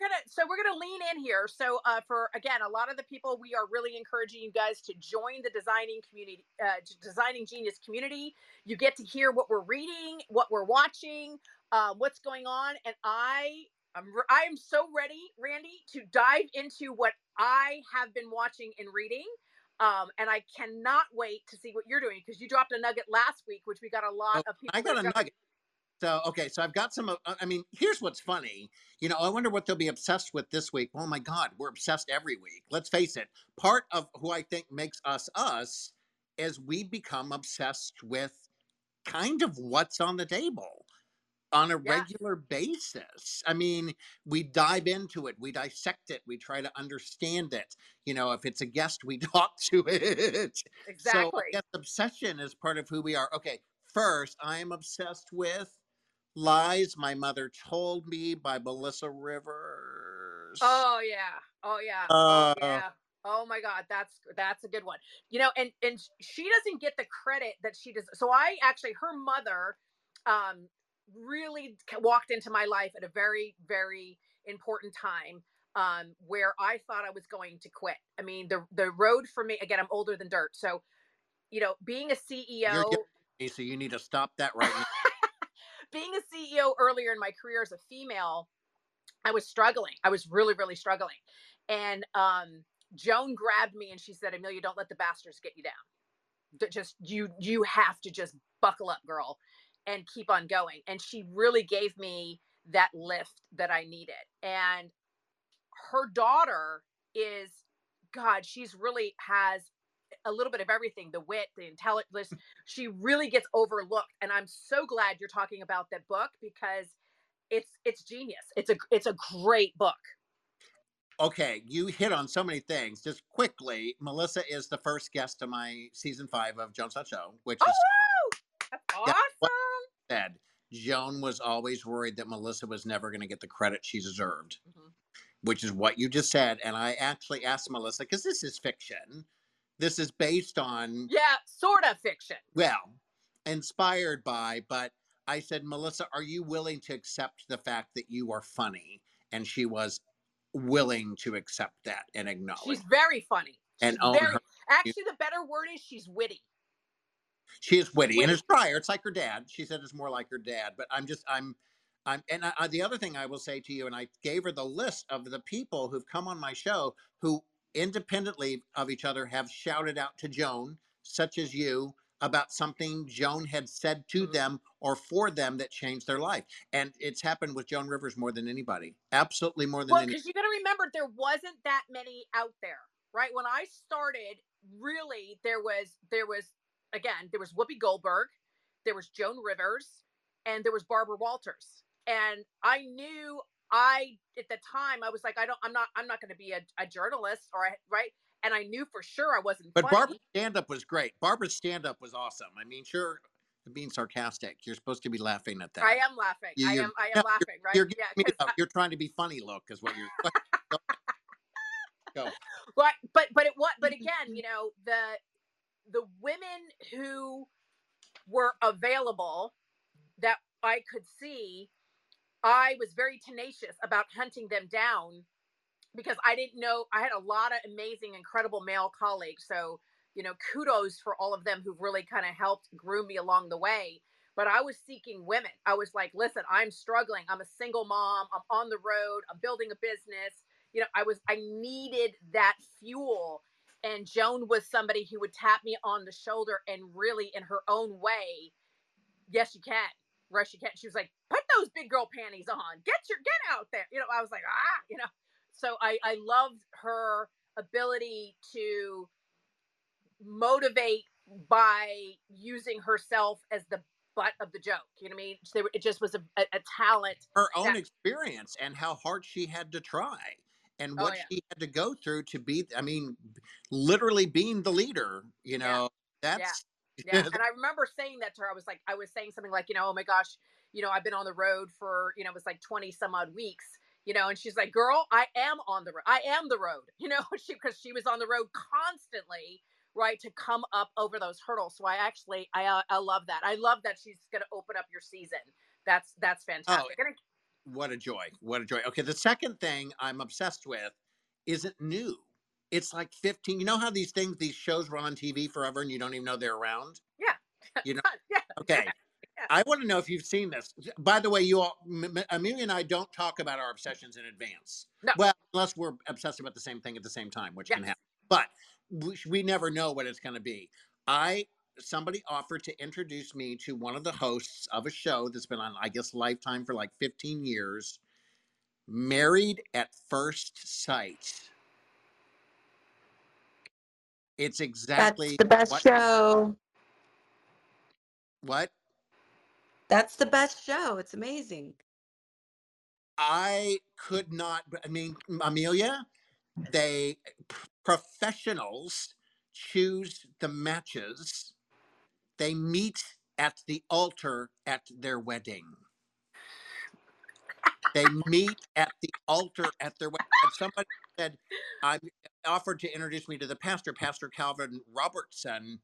gonna so we're gonna lean in here so uh, for again a lot of the people we are really encouraging you guys to join the designing community uh, designing genius community you get to hear what we're reading what we're watching uh, what's going on and i I'm I am so ready, Randy, to dive into what I have been watching and reading. Um, and I cannot wait to see what you're doing because you dropped a nugget last week, which we got a lot oh, of people. I got a nugget. So okay, so I've got some. Uh, I mean, here's what's funny. You know, I wonder what they'll be obsessed with this week. Oh my God, we're obsessed every week. Let's face it. Part of who I think makes us us is we become obsessed with kind of what's on the table on a yeah. regular basis. I mean, we dive into it, we dissect it, we try to understand it. You know, if it's a guest, we talk to it. Exactly. So obsession is part of who we are. Okay, first, I am obsessed with Lies My Mother Told Me by Melissa Rivers. Oh yeah. Oh yeah. Uh, oh yeah. Oh my God, that's that's a good one. You know, and and she doesn't get the credit that she does. So I actually, her mother, um, really walked into my life at a very, very important time um, where I thought I was going to quit. I mean, the the road for me again. I'm older than dirt, so you know, being a CEO. Me, so you need to stop that right now. Being a CEO earlier in my career as a female, I was struggling. I was really, really struggling, and um, Joan grabbed me and she said, "Amelia, don't let the bastards get you down. Just you, you have to just buckle up, girl." and keep on going. And she really gave me that lift that I needed. And her daughter is, God, she's really has a little bit of everything the wit, the intelligence. she really gets overlooked. And I'm so glad you're talking about that book because it's it's genius. It's a it's a great book. Okay, you hit on so many things. Just quickly, Melissa is the first guest of my season five of Jones Show, which oh, is wow! That's awesome said, Joan was always worried that Melissa was never going to get the credit she deserved, mm-hmm. which is what you just said. And I actually asked Melissa, because this is fiction. This is based on. Yeah, sort of fiction. Well, inspired by, but I said, Melissa, are you willing to accept the fact that you are funny? And she was willing to accept that and acknowledge. She's very funny. She's and very, actually, the better word is she's witty. She is witty, witty. and it's drier. It's like her dad. She said it's more like her dad. But I'm just I'm I'm and I, the other thing I will say to you, and I gave her the list of the people who've come on my show who independently of each other have shouted out to Joan, such as you, about something Joan had said to mm-hmm. them or for them that changed their life. And it's happened with Joan Rivers more than anybody. Absolutely more than well, because you got to remember there wasn't that many out there, right? When I started, really there was there was again, there was Whoopi Goldberg, there was Joan Rivers, and there was Barbara Walters. And I knew I at the time I was like, I don't, I'm not, I'm not going to be a, a, journalist or a, right. And I knew for sure I wasn't. But funny. Barbara's stand up was great. Barbara's stand up was awesome. I mean, sure, being sarcastic. You're supposed to be laughing at that. I am laughing. I am. I am laughing. Right? You're, yeah, I, you're trying to be funny. Look, is what you're. go. Right, but but it what? But mm-hmm. again, you know the the women who were available that I could see, I was very tenacious about hunting them down because I didn't know I had a lot of amazing, incredible male colleagues. So, you know, kudos for all of them who've really kind of helped groom me along the way. But I was seeking women. I was like, listen, I'm struggling. I'm a single mom. I'm on the road. I'm building a business. You know, I was, I needed that fuel and Joan was somebody who would tap me on the shoulder and really, in her own way, yes, you can. Rush, you can. She was like, those big girl panties on. Get your get out there. You know, I was like, ah, you know. So I I loved her ability to motivate by using herself as the butt of the joke. You know what I mean? It just was a, a, a talent. Her own experience and how hard she had to try and oh, what oh, yeah. she had to go through to be i mean literally being the leader you know yeah. that's yeah. yeah. and i remember saying that to her i was like i was saying something like you know oh my gosh you know i've been on the road for you know it was like 20 some odd weeks you know and she's like girl i am on the road i am the road you know she because she was on the road constantly right to come up over those hurdles so i actually i uh, i love that i love that she's going to open up your season that's that's oh, fantastic oh, what a joy. What a joy. Okay, the second thing I'm obsessed with isn't new. It's like 15. You know how these things, these shows run on TV forever and you don't even know they're around? Yeah. You know? yeah. Okay. Yeah. I want to know if you've seen this. By the way, you all, Amelia and I don't talk about our obsessions in advance. No. Well, unless we're obsessed about the same thing at the same time, which yes. can happen. But we, we never know what it's going to be. I somebody offered to introduce me to one of the hosts of a show that's been on, I guess, Lifetime for like 15 years. Married at First Sight. It's exactly That's the best what, show. What? That's the best show. It's amazing. I could not, I mean, Amelia, they professionals choose the matches they meet at the altar at their wedding. They meet at the altar at their wedding. And somebody said, I offered to introduce me to the pastor, Pastor Calvin Roberson.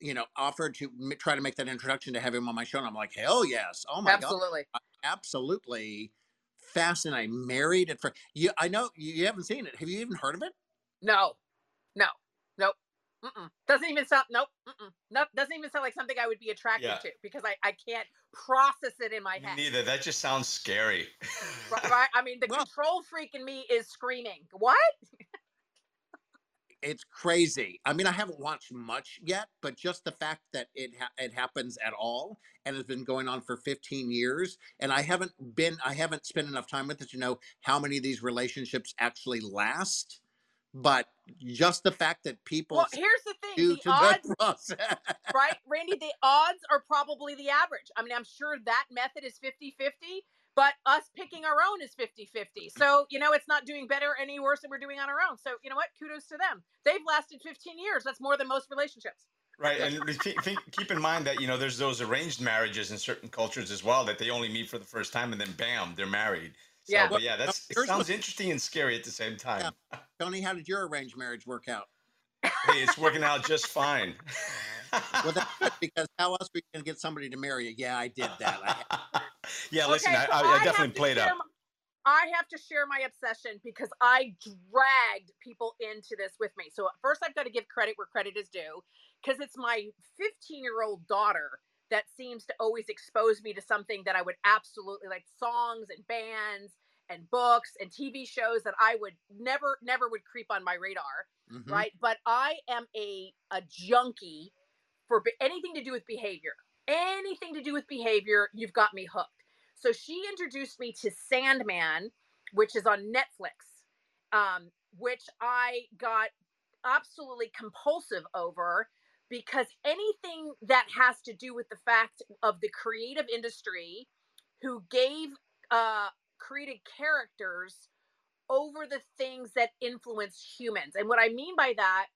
You know, offered to m- try to make that introduction to have him on my show, and I'm like, hell yes, oh my Absolutely. god, absolutely absolutely, fascinating. Married at first, you, I know you haven't seen it. Have you even heard of it? No, no, nope. Mm-mm. Doesn't even sound. Nope. Mm-mm. No, doesn't even sound like something I would be attracted Yeah. to because I, I can't process it in my head. neither. That just sounds scary. Right, right? I mean, the Well- control freak in me is screaming. What? It's crazy. I mean, I haven't watched much yet, but just the fact that it ha- it happens at all and has been going on for 15 years, and I haven't been, I haven't spent enough time with it to know how many of these relationships actually last. But just the fact that people Well, here's the thing: due the to odds, process. right, Randy? The odds are probably the average. I mean, I'm sure that method is 50-50, but us picking our own is 50-50. So you know, it's not doing better any worse than we're doing on our own. So you know what? Kudos to them. They've lasted 15 years. That's more than most relationships. Right, and we keep in mind that you know there's those arranged marriages in certain cultures as well that they only meet for the first time and then bam they're married. So, Yeah. but yeah, that's it sounds interesting and scary at the same time. Tony, how did your arranged marriage work out? Hey, it's working out just fine. Well, that's because how else are we going to get somebody to marry you? Yeah, I did that. I, yeah, listen, Okay, I, so I, I have definitely played up. my- I have to share my obsession because I dragged people into this with me. So first, I've got to give credit where credit is due because it's my 15 year old daughter that seems to always expose me to something that I would absolutely like songs and bands and books and TV shows that I would never, never would creep on my radar Mhm. right? But I am a a junkie for anything to do with behavior. Anything to do with behavior, you've got me hooked. So she introduced me to Sandman, which is on Netflix, um, which I got absolutely compulsive over because anything that has to do with the fact of the creative industry who gave uh, created characters over the things that influence humans. And what I mean by that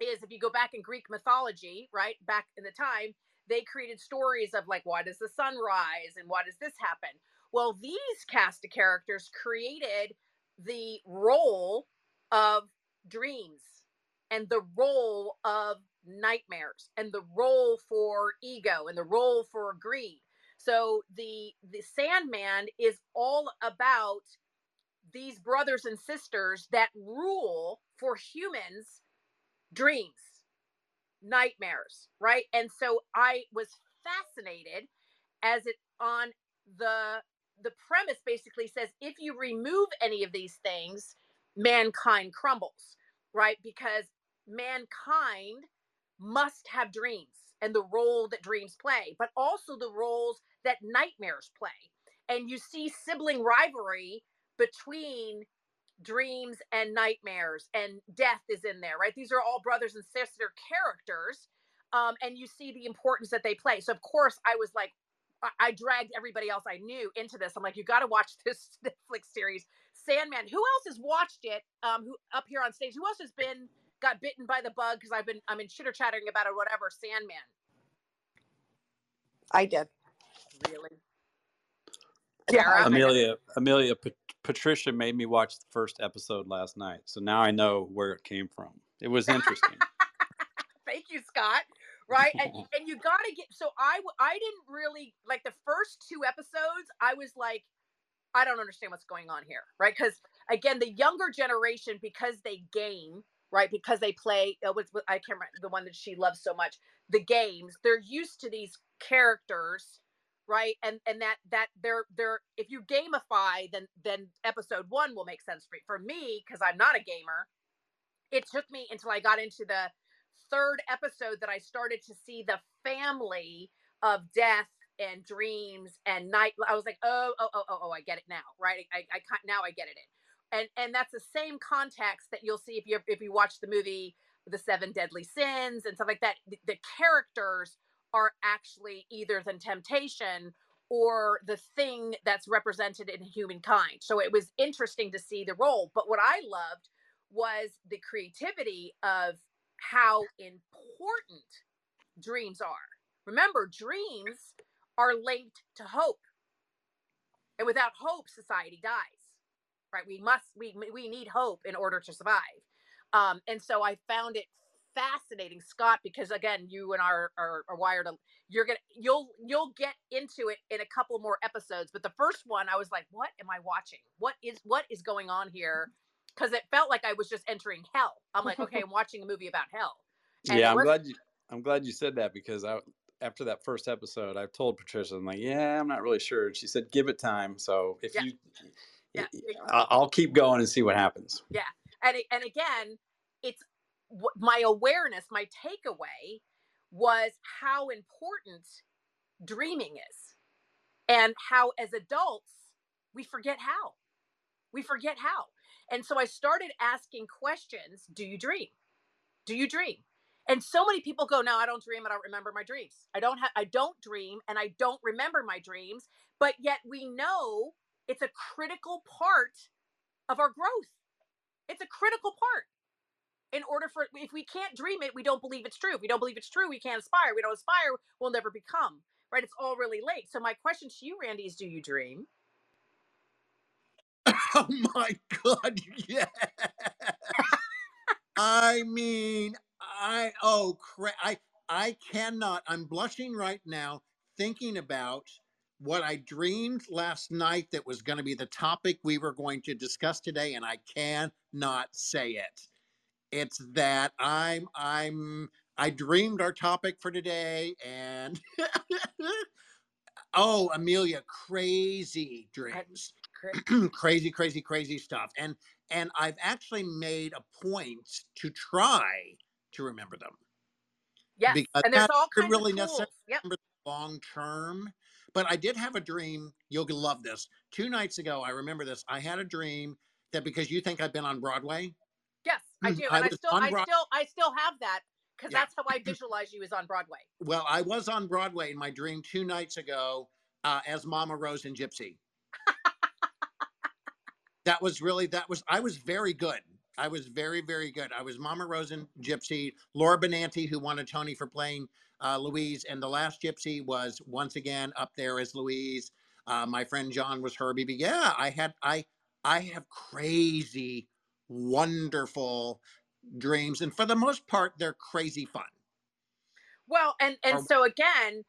is if you go back in Greek mythology, right, back in the time, they created stories of like, why does the sun rise and why does this happen? Well, these cast of characters created the role of dreams and the role of nightmares and the role for ego and the role for greed. So the the Sandman is all about these brothers and sisters that rule for humans dreams nightmares right? And so i was fascinated as it on the the premise basically says if you remove any of these things mankind crumbles right? Because mankind must have dreams and the role that dreams play but also the roles that nightmares play. And you see sibling rivalry between dreams and nightmares and death is in there right? These are all brothers and sister characters um, and you see the importance that they play. So of course i was like I- i dragged everybody else i knew into this. I'm like you got to watch this netflix series sandman. Who else has watched it um, who up here on stage? Who else has been got bitten by the bug? Because i've been i'm in chitter chattering about it whatever sandman. I did. really? Kara? Amelia, Amelia, Pat- Patricia made me watch the first episode last night, so now I know where it came from. It was interesting. Thank you, Scott. Right, and and you got to get. So I I didn't really like the first two episodes. I was like, I don't understand what's going on here, right? Because again, the younger generation, because they game, right? Because they play. Uh, what's what, I can't remember the one that she loves so much. The games. They're used to these characters, right? And and that that they're they're if you gamify, then then episode one will make sense for for me because I'm not a gamer. It took me until I got into the third episode that I started to see the family of death and dreams and night. I was like, oh, oh, oh, oh, oh, I get it now, right? I, I, I now I get it. in. And and that's the same context that you'll see if you if you watch the movie The Seven Deadly Sins and stuff like that. The, the characters are actually either the temptation or the thing that's represented in humankind. So it was interesting to see the role. But what I loved was the creativity of how important dreams are. Remember, dreams are linked to hope. And without hope, society dies. Right? We must we we need hope in order to survive. Um, and so I found it fascinating, Scott, because again, you and I are, are, are wired. You're gonna you'll you'll get into it in a couple more episodes. But the first one, I was like, what am I watching? What is what is going on here? Because it felt like I was just entering hell. I'm like, okay, I'm watching a movie about hell. And yeah, I'm glad you I'm glad you said that because I after that first episode, I told Patricia, I'm like, yeah, I'm not really sure. And she said, give it time. So if yeah. you, yeah. I'll keep going and see what happens. Yeah. And, and again, it's my awareness, my takeaway was how important dreaming is and how as adults we forget how. We forget how. And so I started asking questions Do you dream? Do you dream? And so many people go, No, I don't dream. I don't remember my dreams. I don't have, I don't dream and I don't remember my dreams. But yet we know it's a critical part of our growth. It's a critical part in order for if we can't dream it we don't believe it's true. If we don't believe it's true we can't aspire. We don't aspire we'll never become right? It's all really late so my question to you randy is do you dream? Oh my god yeah. I mean i oh cra- i i cannot i'm blushing right now thinking about what I dreamed last night that was going to be the topic we were going to discuss today, and I cannot say it. It's that I'm I'm I dreamed our topic for today and oh Amelia, crazy dreams. crazy, crazy, crazy stuff. And and I've actually made a point to try to remember them. Yes, because and there's all kinds really of tools. Yep. long term. But I did have a dream. You'll love this. Two nights ago, I remember this. I had a dream that because you think I've been on Broadway, I do, I and I, still, I Broad- still, I still have that because yeah. that's how I visualize you as on Broadway. Well, I was on Broadway in my dream two nights ago uh, as Mama Rose and Gypsy. that was really that was I was very good. I was very very good. I was Mama Rose and Gypsy. Laura Benanti, who won a Tony for playing uh, Louise, and the last Gypsy was once again up there as Louise. Uh, my friend John was Herbie. But yeah, I had I I have crazy wonderful dreams and for the most part they're crazy fun. Well and and so again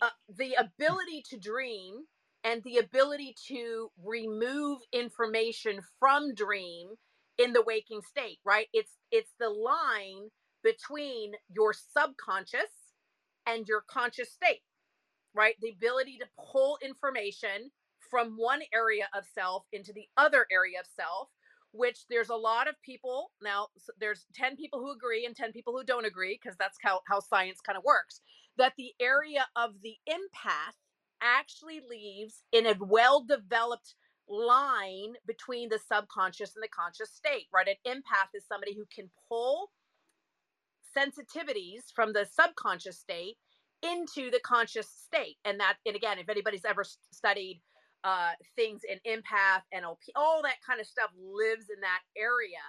uh, the ability to dream and the ability to remove information from dream in the waking state right? It's it's the line between your subconscious and your conscious state right? The ability to pull information from one area of self into the other area of self which there's a lot of people now there's 10 people who agree and 10 people who don't agree because that's how, how science kind of works that the area of the empath actually leaves in a well developed line between the subconscious and the conscious state right? An empath is somebody who can pull sensitivities from the subconscious state into the conscious state and that and again if anybody's ever studied uh, things in empath, NLP, all that kind of stuff lives in that area.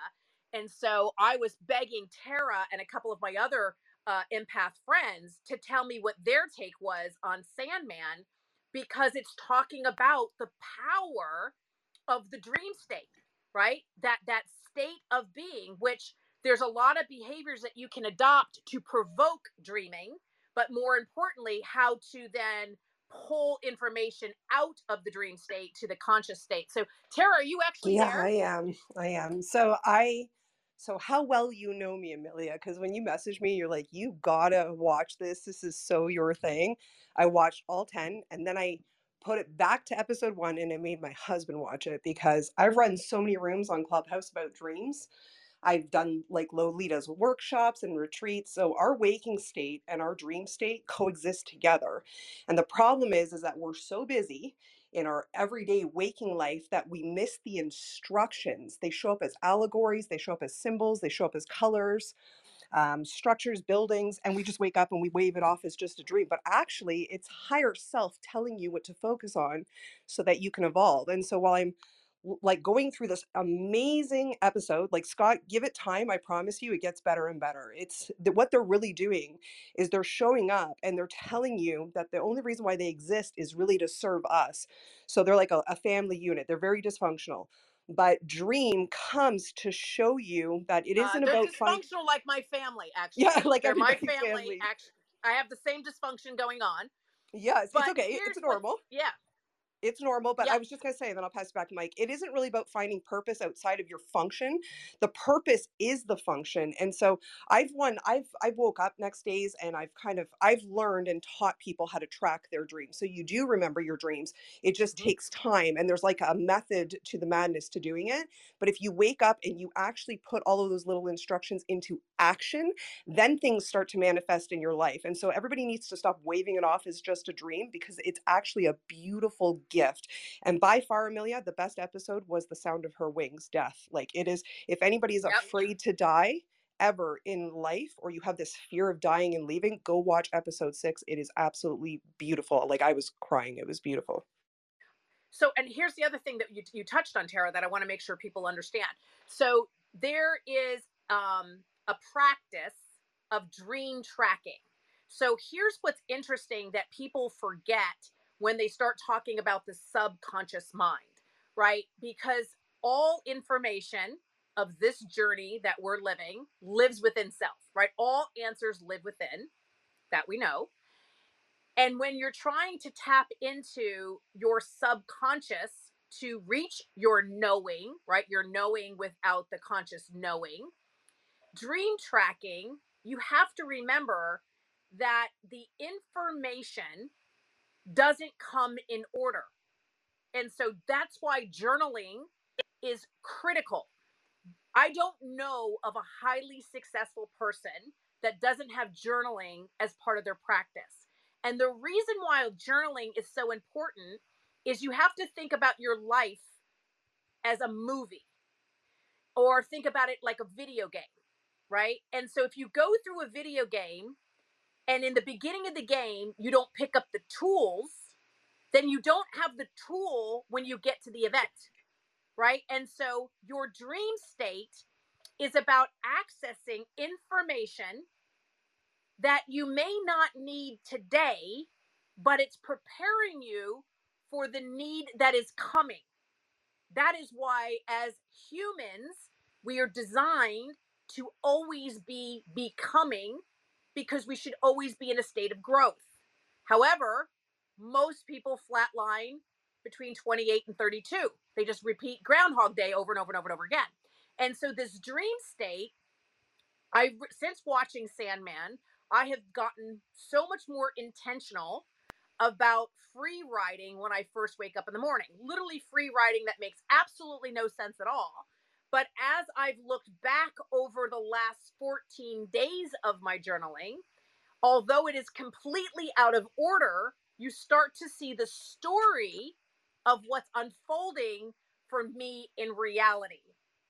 And so I was begging Tara and a couple of my other uh, empath friends to tell me what their take was on Sandman because it's talking about the power of the dream state, right? That that state of being, which there's a lot of behaviors that you can adopt to provoke dreaming, but more importantly, how to then pull information out of the dream state to the conscious state. So, Tara, are you actually Yeah, there? I am. I am. So I so how well you know me, Amelia, because when you message me, you're like, you gotta watch this. This is so your thing. I watched all 10 and then I put it back to episode one and I made my husband watch it because I've run so many rooms on Clubhouse about dreams I've done like Lolita's workshops and retreats. So our waking state and our dream state coexist together. And the problem is, is that we're so busy in our everyday waking life that we miss the instructions. They show up as allegories, they show up as symbols, they show up as colors. Um, structures, buildings, and we just wake up and we wave it off as just a dream. But actually, it's higher self telling you what to focus on so that you can evolve. And so while I'm like going through this amazing episode like scott give it time i promise you it gets better and better it's what they're really doing is they're showing up and they're telling you that the only reason why they exist is really to serve us so they're like a, a family unit they're very dysfunctional but dream comes to show you that it Uh, isn't they're about finding dysfunctional like my family, actually. yeah like They're my everybody's family. family Actually, I have the same dysfunction going on. yes it's But okay here's it's what, normal yeah, it's normal but yeah, i was just going to say then i'll pass it back to mike it isn't really about finding purpose outside of your function the purpose is the function and so i've won i've i've woke up next days and i've kind of i've learned and taught people how to track their dreams so you do remember your dreams it just Mhm. takes time and there's like a method to the madness to doing it but if you wake up and you actually put all of those little instructions into action then things start to manifest in your life and so everybody needs to stop waving it off as just a dream because it's actually a beautiful gift and by far amelia the best episode was the sound of her wings death like it is if anybody is yep. afraid to die ever in life or you have this fear of dying and leaving go watch episode six it is absolutely beautiful like i was crying it was beautiful So, and here's the other thing that you, you touched on, Tara, that I want to make sure people understand. So, there is um, a practice of dream tracking. So, here's what's interesting that people forget when they start talking about the subconscious mind, right? Because all information of this journey that we're living lives within self, right? All answers live within, that we know. And when you're trying to tap into your subconscious to reach your knowing, right? Your knowing without the conscious knowing, dream tracking, you have to remember that the information doesn't come in order. And so that's why journaling is critical. I don't know of a highly successful person that doesn't have journaling as part of their practice. And the reason why journaling is so important is you have to think about your life as a movie or think about it like a video game, right? And so if you go through a video game and in the beginning of the game you don't pick up the tools, then you don't have the tool when you get to the event, right? And so your dream state is about accessing information that you may not need today, but it's preparing you for the need that is coming. That is why, as humans, we are designed to always be becoming because we should always be in a state of growth. However, most people flatline between 28 and 32. They just repeat Groundhog Day over and over and over and over again. And so, this dream state, I since watching Sandman, I have gotten so much more intentional about free writing when I first wake up in the morning. Literally free writing that makes absolutely no sense at all. But as I've looked back over the last 14 days of my journaling, although it is completely out of order, you start to see the story of what's unfolding for me in reality.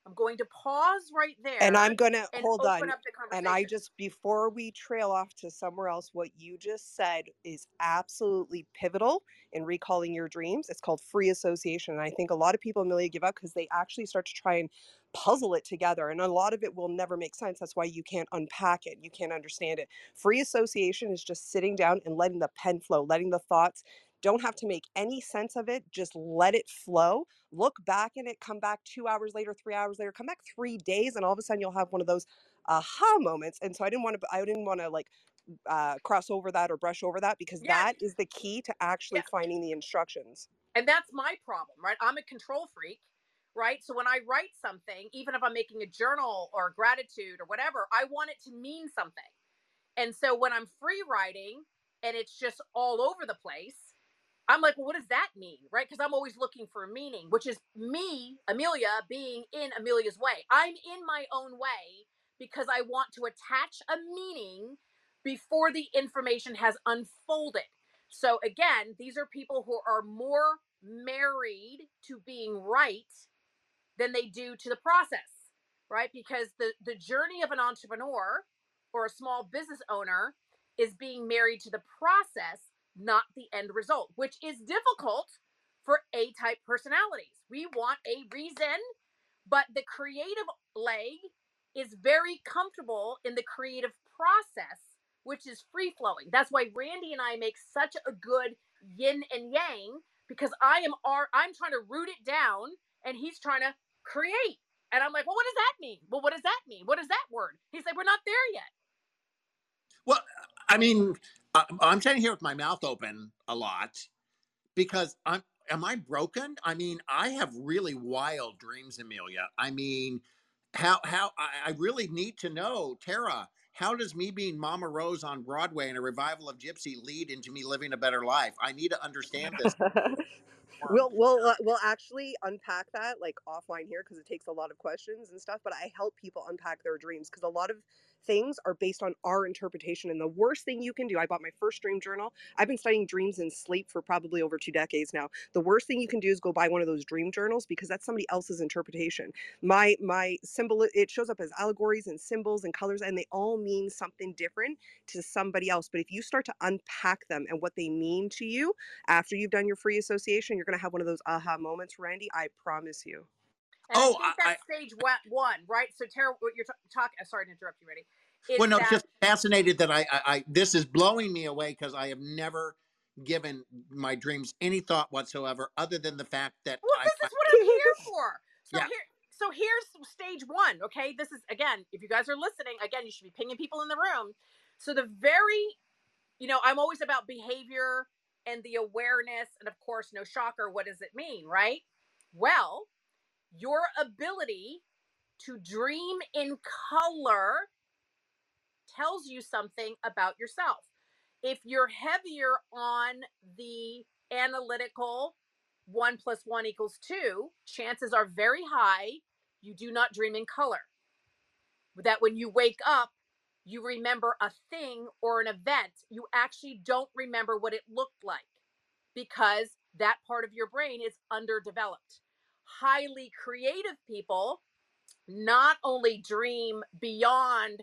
I'm going to pause right there. and i'm gonna hold open on and i just before we trail off to somewhere else what you just said is absolutely pivotal in recalling your dreams. It's called free association and i think a lot of people amelia give up because they actually start to try and puzzle it together and a lot of it will never make sense. That's why you can't unpack it you can't understand it. Free association is just sitting down and letting the pen flow letting the thoughts don't have to make any sense of it just let it flow look back in it come back two hours later three hours later come back three days and all of a sudden you'll have one of those aha moments and so i didn't want to i didn't want to like uh, cross over that or brush over that because Yes. that is the key to actually Yeah. finding the instructions And that's my problem, right? I'm a control freak, right? So when I write something, even if I'm making a journal or gratitude or whatever, I want it to mean something. And so when I'm free writing and it's just all over the place, I'm like, well, what does that mean? Right? Because I'm always looking for meaning, which is me, Amelia, being in Amelia's way. I'm in my own way because I want to attach a meaning before the information has unfolded. So again, these are people who are more married to being right than they do to the process, right? Because the the journey of an entrepreneur or a small business owner is being married to the process, not the end result, which is difficult for A type personalities. We want a reason, but the creative leg is very comfortable in the creative process, which is free flowing. That's why Randy and I make such a good yin and yang because I am are I'm trying to root it down and he's trying to create. And I'm like, well, what does that mean? Well, what does that mean? What is that word? He's like, we're not there yet. Well, I mean, I'm sitting here with my mouth open a lot because I'm. Am I broken? I mean, I have really wild dreams, Amelia. I mean, how how I, I really need to know, Tara. How does me being Mama Rose on Broadway in a revival of Gypsy lead into me living a better life? I need to understand this. we'll we'll uh, we'll actually unpack that like offline here because it takes a lot of questions and stuff. But I help people unpack their dreams because a lot of things are based on our interpretation. And the worst thing you can do, I bought my first dream journal. I've been studying dreams and sleep for probably over two decades now. The worst thing you can do is go buy one of those dream journals because that's somebody else's interpretation. My my symbol it shows up as allegories and symbols and colors, and they all mean something different to somebody else. But if you start to unpack them and what they mean to you after you've done your free association, you're gonna have one of those aha moments, Randy. I promise you. And oh, I think that's I, stage one, right? So, Tara, what you're talking, uh, sorry to interrupt you, Ready? Well, no, that, just fascinated that I, I, I, this is blowing me away because I have never given my dreams any thought whatsoever, other than the fact that. Well, this I, is what I'm here for. So yeah. here, so here's stage one. Okay, this is again, if you guys are listening, again, you should be pinging people in the room. So the very, you know, I'm always about behavior and the awareness, and of course, no shocker, what does it mean, right? Well, your ability to dream in color tells you something about yourself. If you're heavier on the analytical one plus one equals two, chances are very high you do not dream in color. That when you wake up, you remember a thing or an event, you actually don't remember what it looked like because that part of your brain is underdeveloped highly creative people not only dream beyond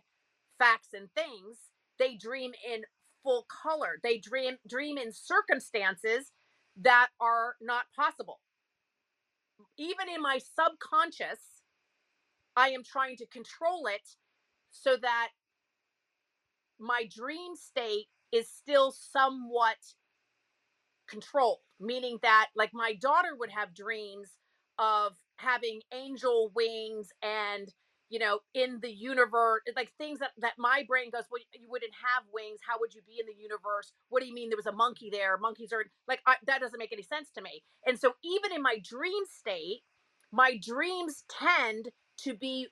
facts and things, they dream in full color. They dream dream in circumstances that are not possible. Even in my subconscious, I am trying to control it so that my dream state is still somewhat controlled, meaning that like my daughter would have dreams of having angel wings and you know in the universe like things that that my brain goes well you wouldn't have wings. How would you be in the universe? What do you mean there was a monkey there? Monkeys are like I, that doesn't make any sense to me. And so even in my dream state my dreams tend to be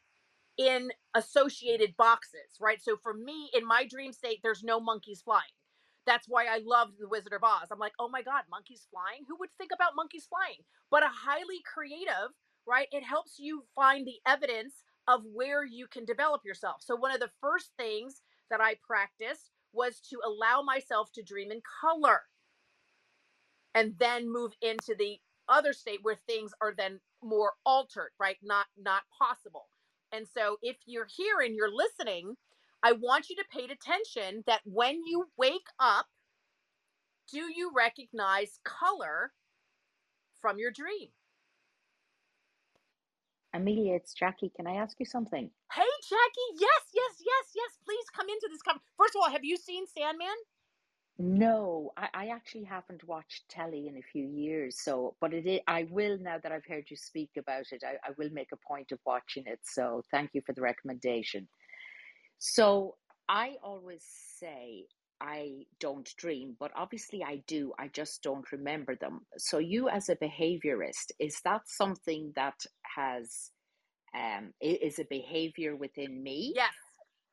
in associated boxes right? So for me in my dream state there's no monkeys flying that's why I loved The Wizard of Oz. I'm like, oh my God, monkeys flying? Who would think about monkeys flying? But a highly creative, right? It helps you find the evidence of where you can develop yourself. So, one of the first things that I practiced was to allow myself to dream in color and then move into the other state where things are then more altered right not not possible and so if you're here and you're listening I want you to pay attention that when you wake up, do you recognize color from your dream? Amelia, it's Jackie. Can I ask you something? Hey, Jackie. Yes, yes, yes, yes. Please come into this. Com- First of all, have you seen Sandman? No, I, I actually haven't watched telly in a few years. So, but it is, I will now that I've heard you speak about it. I, I will make a point of watching it. So, thank you for the recommendation. So I always say I don't dream, but obviously I do. I just don't remember them. So you, as a behaviorist, is that something that has um is a behavior within me? Yes.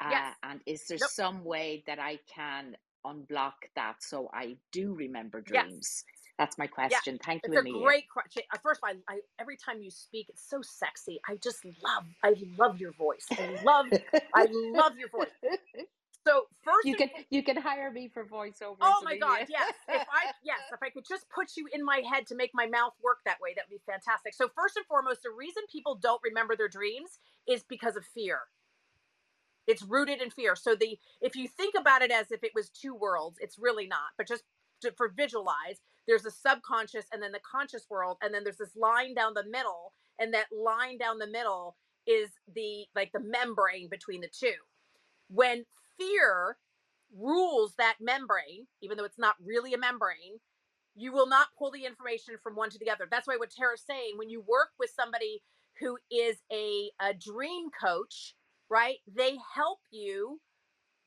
Uh, yes. And is there nope. some way that I can unblock that so I do remember dreams? Yes. That's my question. Yeah, Thank you, it's Amelia. a great question. First of all, I, I, every time you speak, it's so sexy. I just love, I love your voice. I love, I love your voice. So first, you can you can hire me for voiceover. Oh my god, yes! If I yes, if I could just put you in my head to make my mouth work that way, that would be fantastic. So first and foremost, the reason people don't remember their dreams is because of fear. It's rooted in fear. So the if you think about it as if it was two worlds, it's really not. But just to, for visualize, there's a subconscious and then the conscious world and then there's this line down the middle and that line down the middle is the like the membrane between the two when fear rules that membrane even though it's not really a membrane you will not pull the information from one to the other. That's why what Tara's saying, when you work with somebody who is a, a dream coach, right? They help you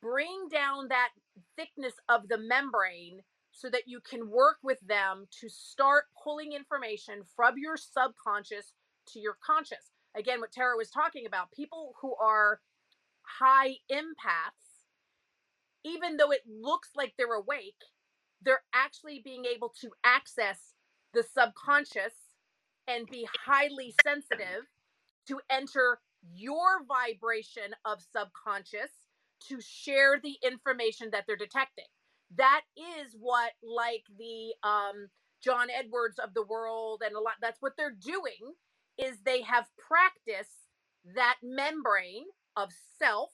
bring down that thickness of the membrane so that you can work with them to start pulling information from your subconscious to your conscious. Again, what Tara was talking about, people who are high empaths, even though it looks like they're awake, they're actually being able to access the subconscious and be highly sensitive to enter your vibration of subconscious to share the information that they're detecting. That is what like the um John Edwards of the world and a lot that's what they're doing is they have practiced that membrane of self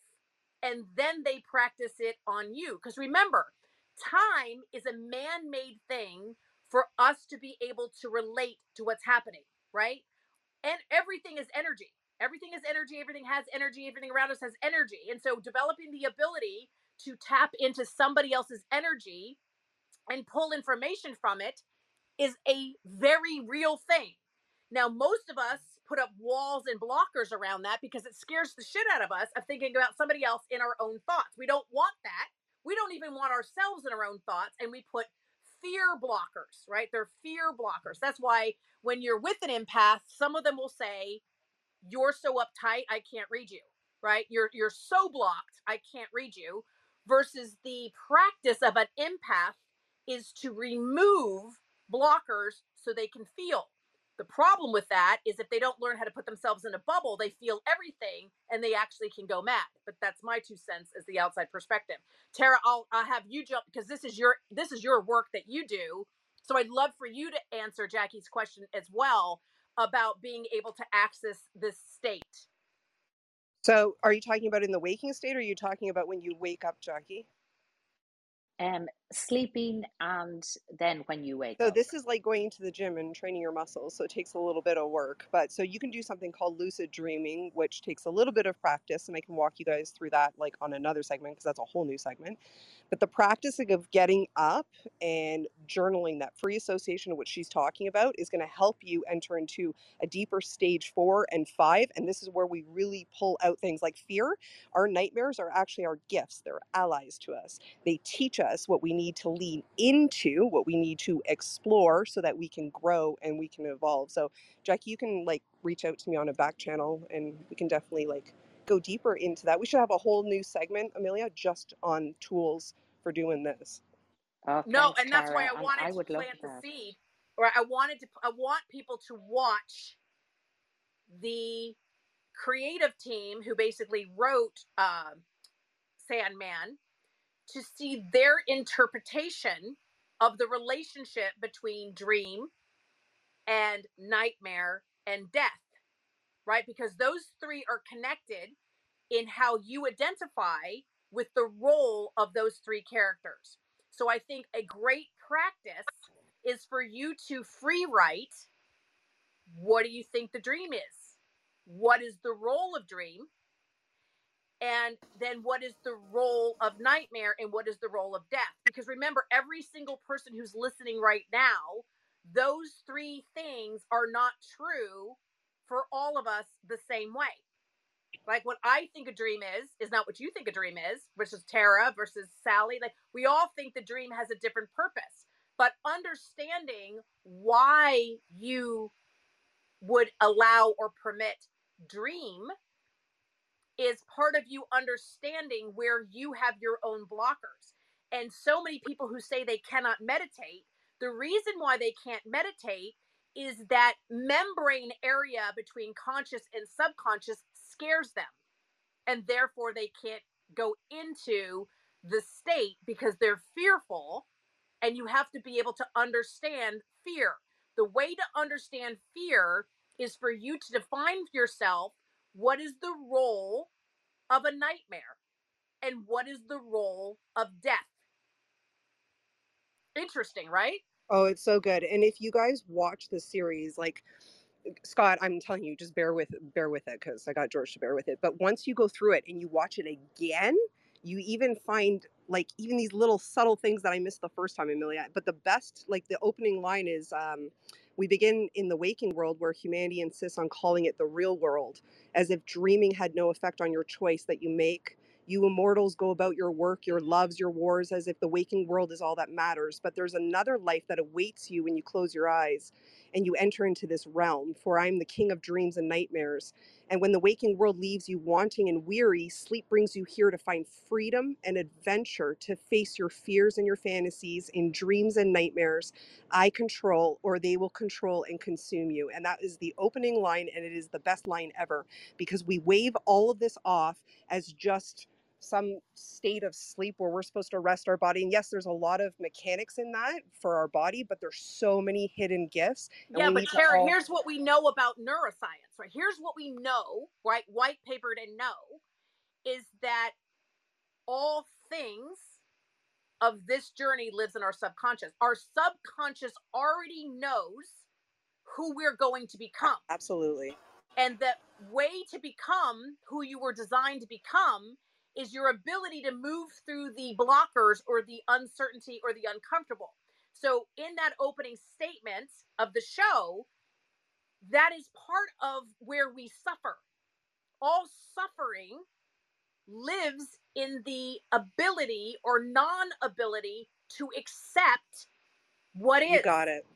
and then they practice it on you. Because remember time is a man-made thing for us to be able to relate to what's happening right? And everything is energy. Everything is energy. Everything has energy. Everything around us has energy. And so developing the ability to tap into somebody else's energy and pull information from it is a very real thing. Now most of us put up walls and blockers around that because it scares the shit out of us of thinking about somebody else in our own thoughts. We don't want that. We don't even want ourselves in our own thoughts and we put fear blockers right? They're fear blockers. That's why when you're with an empath some of them will say you're so uptight i can't read you right? You're you're so blocked i can't read you versus the practice of an empath is to remove blockers so they can feel the problem with that is if they don't learn how to put themselves in a bubble, they feel everything and they actually can go mad. But that's my two cents as the outside perspective. Tara, I'll, I'll have you jump because this is your this is your work that you do. So I'd love for you to answer Jackie's question as well about being able to access this state. So, are you talking about in the waking state, or are you talking about when you wake up, Jackie? um, sleeping and then when you wake up. So up. this is like going to the gym and training your muscles. So it takes a little bit of work. But so you can do something called lucid dreaming, which takes a little bit of practice. And I can walk you guys through that like on another segment because that's a whole new segment. But the practicing of getting up and journaling that free association of what she's talking about is going to help you enter into a deeper stage four and five. And this is where we really pull out things like fear. Our nightmares are actually our gifts. They're allies to us. They teach us what we need to lean into, what we need to explore so that we can grow and we can evolve. So Jackie, you can like reach out to me on a back channel and we can definitely like go deeper into that. We should have a whole new segment, Amelia, just on tools for doing this. Oh, No, thanks, and that's why I wanted I to would love plant the seed, or I wanted to. I want people to watch the creative team who basically wrote uh, Sandman to see their interpretation of the relationship between dream and nightmare and death, right? Because those three are connected in how you identify with the role of those three characters. So I think a great practice is for you to free write what do you think the dream is? What is the role of dream? And then what is the role of nightmare and what is the role of death? Because remember, every single person who's listening right now, those three things are not true for all of us the same way. Like what I think a dream is is not what you think a dream is versus Tara versus Sally. Like we all think the dream has a different purpose. But understanding why you would allow or permit dream is part of you understanding where you have your own blockers. And so many people who say they cannot meditate, the reason why they can't meditate is that membrane area between conscious and subconscious scares them. And therefore, they can't go into the state because they're fearful. And you have to be able to understand fear. The way to understand fear is for you to define yourself what is the role of a nightmare and what is the role of death. Interesting, right? Oh, it's so good. And if you guys watch the series, like Scott, I'm telling you, just bear with bear with it because I got George to bear with it. But once you go through it and you watch it again, you even find like even these little subtle things that I missed the first time, Amelia. But the best, like the opening line is, um, we begin in the waking world where humanity insists on calling it the real world, as if dreaming had no effect on your choice that you make. You immortals go about your work, your loves, your wars, as if the waking world is all that matters. But there's another life that awaits you when you close your eyes and you enter into this realm. For I am the king of dreams and nightmares. And when the waking world leaves you wanting and weary, sleep brings you here to find freedom and adventure, to face your fears and your fantasies in dreams and nightmares. I control, or they will control and consume you. And that is the opening line, and it is the best line ever because we wave all of this off as just some state of sleep where we're supposed to rest our body. And yes, there's a lot of mechanics in that for our body, but there's so many hidden gifts. Yeah, but Kara, all... here's what we know about neuroscience, right? Here's what we know, right? White papered and know is that all things of this journey lives in our subconscious. Our subconscious already knows who we're going to become. Absolutely. And the way to become who you were designed to become is your ability to move through the blockers or the uncertainty or the uncomfortable. So, in that opening statement of the show, that is part of where we suffer. All suffering lives in the ability or non ability to accept what is. You got it.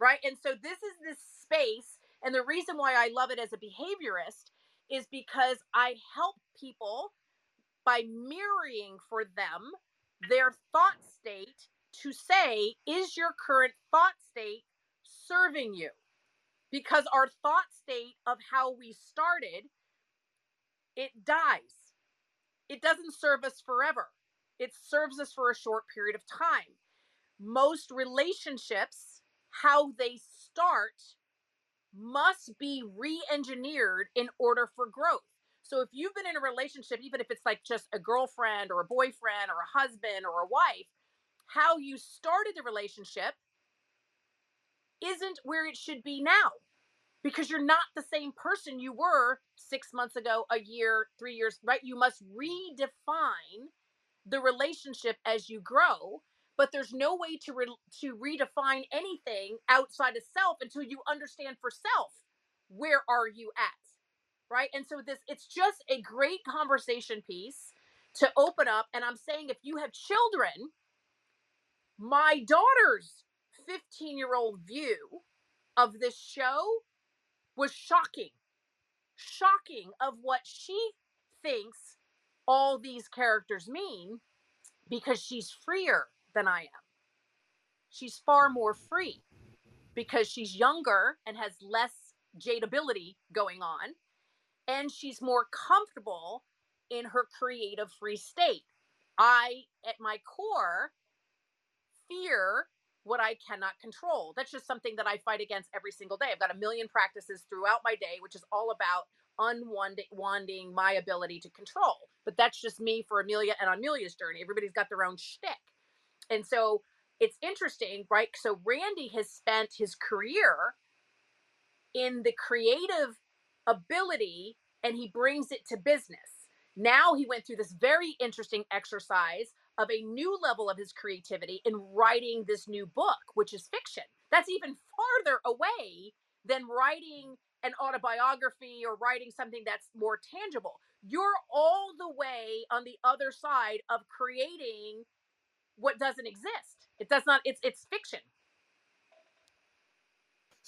Right. And so, this is this space. And the reason why I love it as a behaviorist is because I help people by mirroring for them their thought state to say, is your current thought state serving you? Because our thought state of how we started, it dies. It doesn't serve us forever. It serves us for a short period of time. Most relationships, how they start, must be re engineered in order for growth. So if you've been in a relationship, even if it's like just a girlfriend or a boyfriend or a husband or a wife, how you started the relationship isn't where it should be now because you're not the same person you were six months ago, a year, three years, right? You must redefine the relationship as you grow but there's no way to re- to redefine anything outside of self until you understand for self where are you at right? And so this it's just a great conversation piece to open up and i'm saying if you have children my daughter's 15 year old view of this show was shocking shocking of what she thinks all these characters mean because she's freer than I am. She's far more free because she's younger and has less jadeability going on, and she's more comfortable in her creative free state. I, at my core, fear what I cannot control. That's just something that I fight against every single day. I've got a million practices throughout my day, which is all about unwinding my ability to control. But that's just me for Amelia and Amelia's journey. Everybody's got their own shtick. And so it's interesting, right? So Randy has spent his career in the creative ability and he brings it to business. Now he went through this very interesting exercise of a new level of his creativity in writing this new book, which is fiction. That's even farther away than writing an autobiography or writing something that's more tangible. You're all the way on the other side of creating what doesn't exist. It does not. It's it's fiction.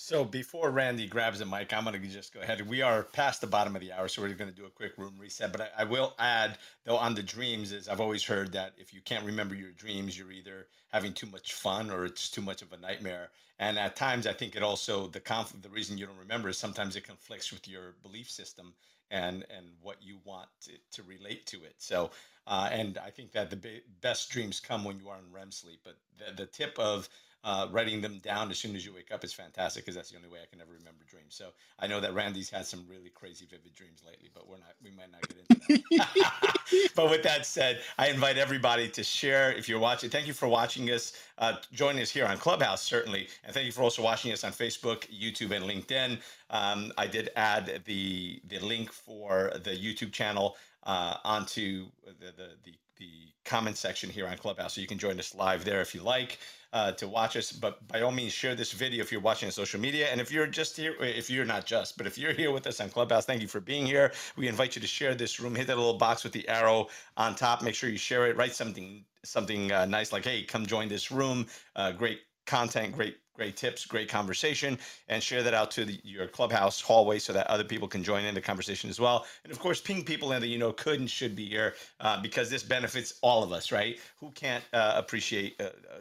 So before Randy grabs the mic, I'm going to just go ahead. We are past the bottom of the hour, so we're going to do a quick room reset. But I, I, will add, though, on the dreams, is I've always heard that if you can't remember your dreams, you're either having too much fun or it's too much of a nightmare. And at times, I think it also the conflict. The reason you don't remember is sometimes it conflicts with your belief system and and what you want to, to relate to it. So uh, and I think that the be- best dreams come when you are in REM sleep. But the, the tip of uh, writing them down as soon as you wake up is fantastic because that's the only way I can ever remember dreams. So I know that Randy's had some really crazy, vivid dreams lately, but we're not, we might not get into that. but with that said, I invite everybody to share if you're watching. Thank you for watching us, uh, joining us here on Clubhouse, certainly. And thank you for also watching us on Facebook, YouTube, and LinkedIn. Um, I did add the, the link for the YouTube channel uh, onto the, the, the the comment section here on Clubhouse, so you can join us live there if you like uh, to watch us. But by all means, share this video if you're watching on social media. And if you're just here, if you're not just, but if you're here with us on Clubhouse, thank you for being here. We invite you to share this room. Hit that little box with the arrow on top. Make sure you share it. Write something something uh, nice like, "Hey, come join this room." Uh, great content, great great tips, great conversation, and share that out to the, your clubhouse hallway so that other people can join in the conversation as well. And of course, ping people in that you know could and should be here uh, because this benefits all of us, right? Who can't uh, appreciate uh, uh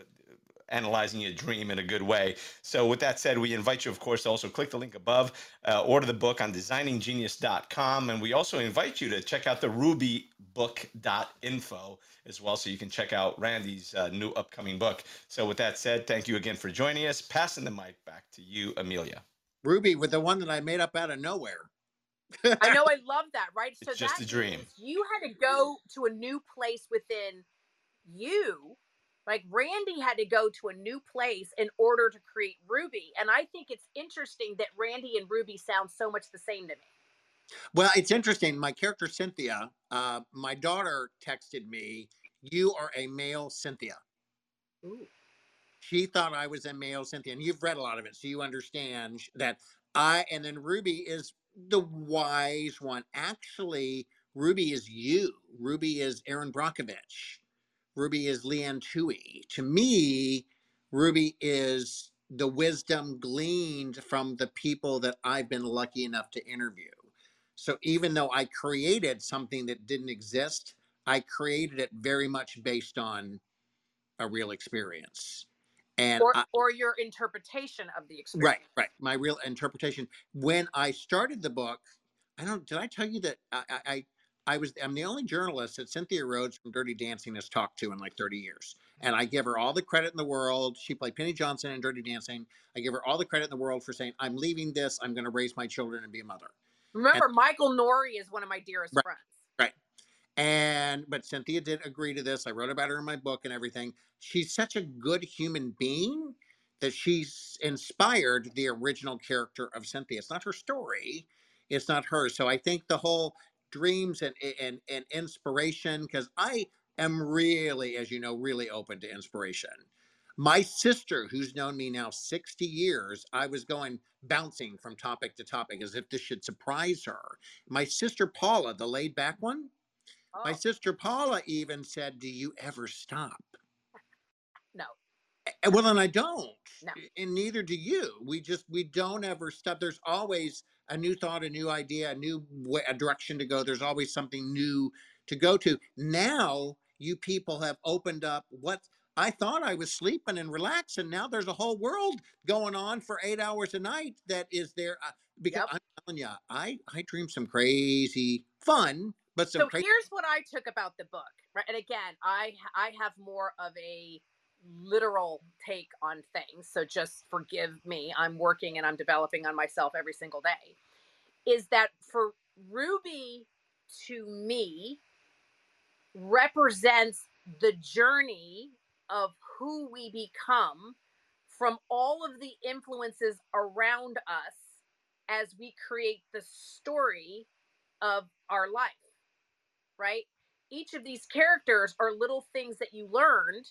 analyzing your dream in a good way. So, with that said, we invite you, of course, to also click the link above, uh, order the book on designinggenius.com. And we also invite you to check out the rubybook.info as well, so you can check out Randy's uh, new upcoming book. So, with that said, thank you again for joining us. Passing the mic back to you, Amelia. Ruby, with the one that I made up out of nowhere. I know, I love that, right? So it's just a dream. You had to go to a new place within you like Randy had to go to a new place in order to create Ruby. And I think it's interesting that Randy and Ruby sound so much the same to me. Well, it's interesting. My character Cynthia, uh, my daughter texted me, "You are a male Cynthia." Ooh. She thought I was a male Cynthia, and you've read a lot of it, so you understand that I. And then Ruby is the wise one. Actually, Ruby is you. Ruby is Erin Brockovich. Ruby is Leigh-Anne Tuohy. To me, Ruby is the wisdom gleaned from the people that I've been lucky enough to interview. So even though I created something that didn't exist, I created it very much based on a real experience. And or, I, or your interpretation of the experience. Right, right. My real interpretation. When I started the book, I don't did I tell you that I, I I was I'm the only journalist that Cynthia Rhodes from Dirty Dancing has talked to in like 30 years. And I give her all the credit in the world. She played Penny Johnson in Dirty Dancing. I give her all the credit in the world for saying, I'm leaving this. I'm going to raise my children and be a mother. Remember, and, Michael Nouri is one of my dearest right, friends. Right. And, but Cynthia did agree to this. I wrote about her in my book and everything. She's such a good human being that she's inspired the original character of Cynthia. It's not her story. It's not her. So I think the whole dreams and and and inspiration because I am really, as you know, really open to inspiration. My sister, who's known me now 60 years, I was going bouncing from topic to topic as if this should surprise her. My sister Paula, the laid back one, oh. my sister Paula even said, Do you ever stop? No. Well, and I don't. No. And neither do you. We just, we don't ever stop. There's always a new thought, a new idea, a new way, a direction to go. There's always something new to go to. Now you people have opened up what I thought I was sleeping and relaxing. Now there's a whole world going on for eight hours a night that is there. Uh, because yep. I'm telling you, I I dream some crazy fun, but some. So crazy- here's what I took about the book, right? And again, I I have more of a literal take on things. So just forgive me. I'm working and I'm developing on myself every single day. Is that for Ruby to me represents the journey of who we become from all of the influences around us as we create the story of our life, right? Each of these characters are little things that you learned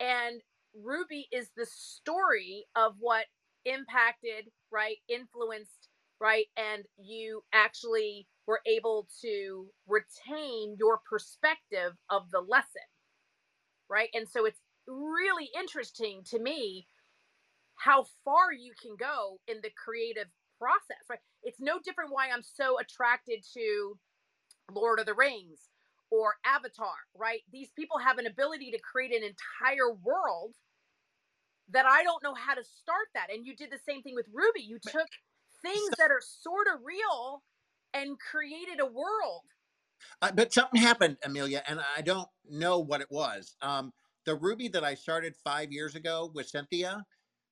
and Ruby is the story of what impacted, right, influenced, right, and you actually were able to retain your perspective of the lesson, right? And so it's really interesting to me how far you can go in the creative process, right? It's no different why I'm so attracted to Lord of the Rings or Avatar, right? These people have an ability to create an entire world that I don't know how to start that. And you did the same thing with Ruby. You took things that are sort of real and created a world. Uh, but something happened, Amelia, and I don't know what it was. Um, the Ruby that I started five years ago with Cynthia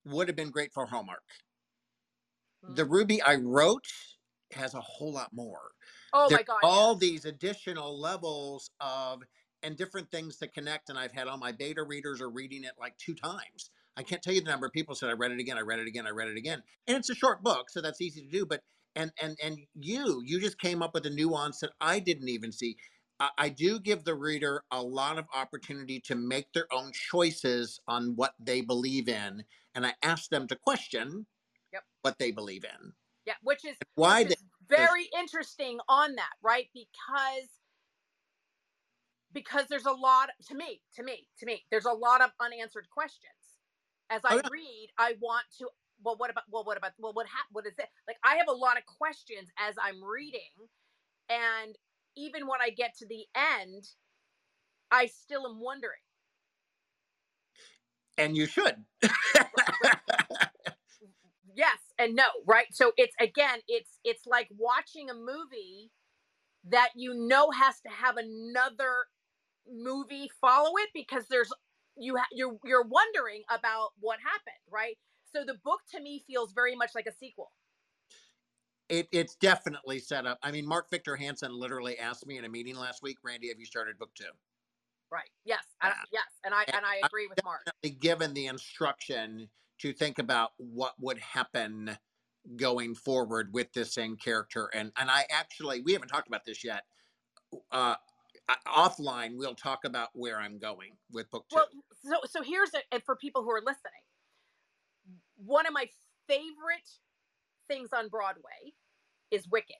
would have been great for Hallmark. Mm-hmm. The Ruby I wrote has a whole lot more. Oh my god! All these additional levels of and different things to connect. And I've had all my beta readers are reading it like two times. I can't tell you the number of people said I read it again, I read it again, I read it again. And it's a short book, so that's easy to do. But and and and you, you just came up with a nuance that I didn't even see. I do give the reader a lot of opportunity to make their own choices on what they believe in, and I ask them to question yep. what they believe in. Yeah, which is why which is very interesting on that, right? Because because there's a lot to me, to me, to me. There's a lot of unanswered questions. As oh, I oh, yeah. read, I want to. Well, what about? Well, what about? Well, what happened? What is it? Like, I have a lot of questions as I'm reading, and even when I get to the end, I still am wondering. And you should. yes and no, right? So it's again, it's it's like watching a movie that you know has to have another movie follow it because there's you ha- you're you're wondering about what happened, right? So the book to me feels very much like a sequel. It, it's definitely set up. I mean, Mark Victor Hansen literally asked me in a meeting last week, Randy, have you started book two? Right. Yes. I, yes. And I and, and I agree with Mark. Given the instruction to think about what would happen going forward with this same character, and and I actually we haven't talked about this yet. Uh, offline, we'll talk about where I'm going with book two. Well, so so here's it, and for people who are listening, one of my favorite things on Broadway is Wicked.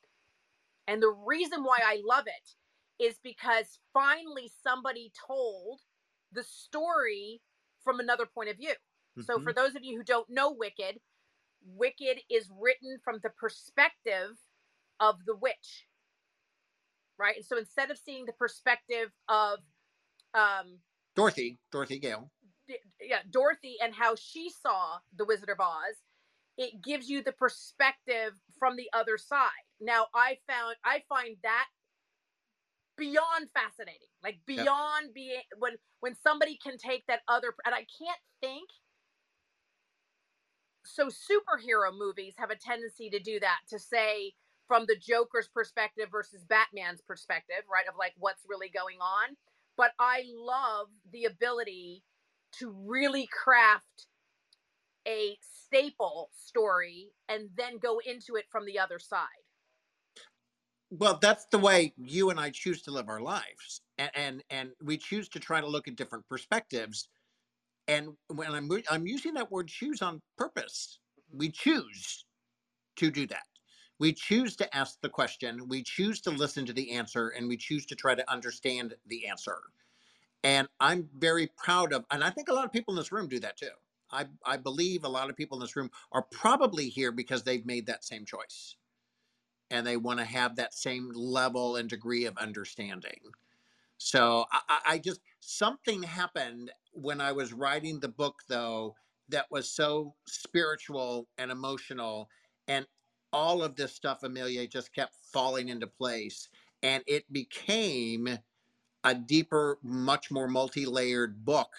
And the reason why I love it is because finally somebody told the story from another point of view. Mm-hmm. So, for those of you who don't know Wicked, Wicked is written from the perspective of the witch, right? And so instead of seeing the perspective of um, Dorothy, Dorothy Gale, yeah, Dorothy and how she saw the Wizard of Oz, it gives you the perspective from the other side. Now, I found I find that beyond fascinating, like beyond yep. being when when somebody can take that other and I can't think. So superhero movies have a tendency to do that to say from the Joker's perspective versus Batman's perspective, right? Of like what's really going on. But I love the ability to really craft a staple story and then go into it from the other side. Well, that's the way you and I choose to live our lives, and and, and we choose to try to look at different perspectives. And when I'm I'm using that word "choose" on purpose, mm-hmm. we choose to do that. We choose to ask the question, we choose to listen to the answer, and we choose to try to understand the answer. And I'm very proud of, and I think a lot of people in this room do that too. I, I believe a lot of people in this room are probably here because they've made that same choice and they want to have that same level and degree of understanding. So I, I just, something happened when I was writing the book, though, that was so spiritual and emotional. And all of this stuff, Amelia, just kept falling into place. And it became a deeper, much more multi layered book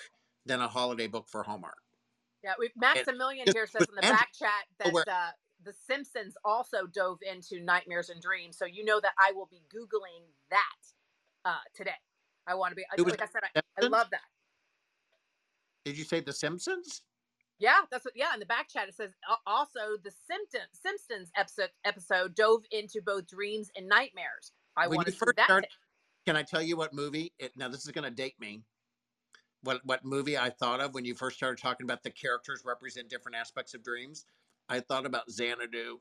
than a holiday book for Hallmark. Yeah, we Maximilian here says in the back chat that uh, the Simpsons also dove into nightmares and dreams. So you know that I will be googling that uh, today. I want to be like I said, I, I, love that. Did you say the Simpsons? Yeah, that's what. Yeah, in the back chat it says also the Simpsons Simpsons episode episode dove into both dreams and nightmares. I want to see that. Start, can I tell you what movie? It, now this is going to date me what what movie I thought of when you first started talking about the characters represent different aspects of dreams. I thought about Xanadu.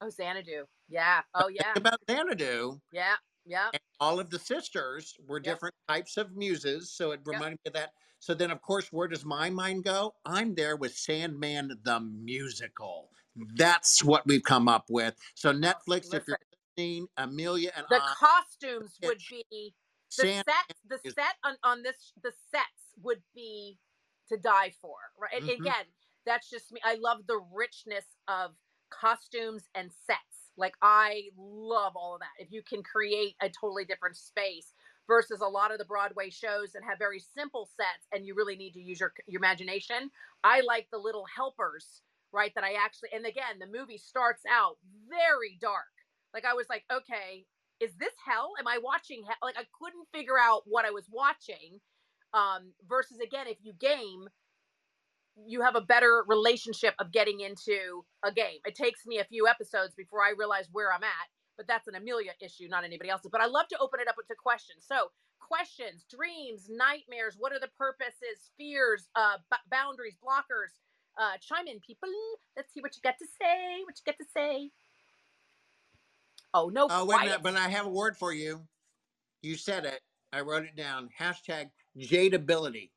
Oh, Xanadu. Yeah. Oh, yeah. Think about Xanadu. Yeah. Yeah. And all of the sisters were yep. different types of muses. So it reminded yep. me of that. So then, of course, where does my mind go? I'm there with Sandman the musical. That's what we've come up with. So Netflix, oh, if you're Amelia and the I, costumes would be the set. The set on, on this the sets would be to die for, right? Mm-hmm. Again, that's just me. I love the richness of costumes and sets. Like I love all of that. If you can create a totally different space versus a lot of the Broadway shows that have very simple sets and you really need to use your your imagination. I like the little helpers, right? That I actually and again, the movie starts out very dark. Like I was like, okay, is this hell? Am I watching hell? Like I couldn't figure out what I was watching um, versus again, if you game, you have a better relationship of getting into a game. It takes me a few episodes before I realize where I'm at. but that's an Amelia issue, not anybody else's. But I love to open it up to questions. So, questions, dreams, nightmares. What are the purposes, fears, uh, b- boundaries, blockers? Uh, chime in, people. Let's see what you got to say. What you got to say. Oh no! Oh wait a minute, but I have a word for you. You said it. I wrote it down. Hashtag jadeability.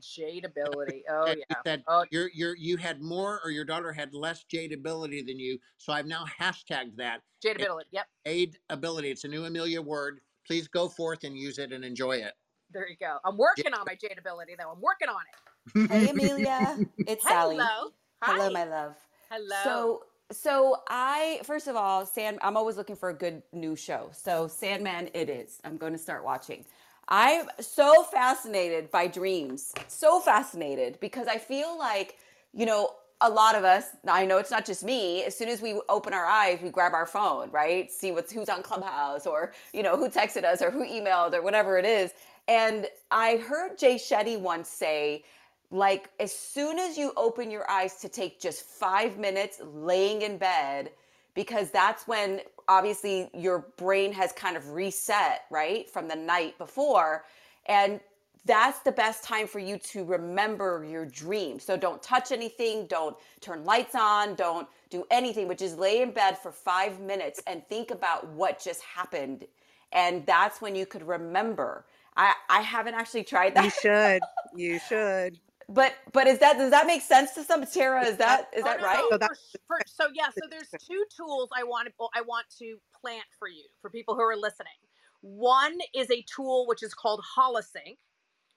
Jadeability. Oh yeah. You said Oh you're, you're, you had more or your daughter had less jadeability than you. So I've now hashtagged that. jadeability. Yep. Aid ability. It's a new Amelia word. Please go forth and use it and enjoy it. There you go. I'm working on my jadeability though. I'm working on it. Hey, Amelia. It's Sally. Hello. Hi. Hello, my love. Hello. So, so I first of all, Sand. I'm always looking for a good new show. So, Sandman, it is. I'm going to start watching. I'm so fascinated by dreams. So fascinated because I feel like, you know, a lot of us. I know it's not just me. As soon as we open our eyes, we grab our phone, right? See what's who's on Clubhouse or you know who texted us or who emailed or whatever it is. And I heard Jay Shetty once say like as soon as you open your eyes to take just five minutes laying in bed because that's when obviously your brain has kind of reset right from the night before. And that's the best time for you to remember your dream so don't touch anything don't turn lights on don't do anything but just lay in bed for five minutes and think about what just happened. And that's when you could remember. I i haven't actually tried that. You should. You should. But but is that does that make sense to some Tara? Is that is Oh, that no, right? no, So for, for, so yeah, so there's two tools I want to I want to plant for you for people who are listening. One is a tool which is called Holosync,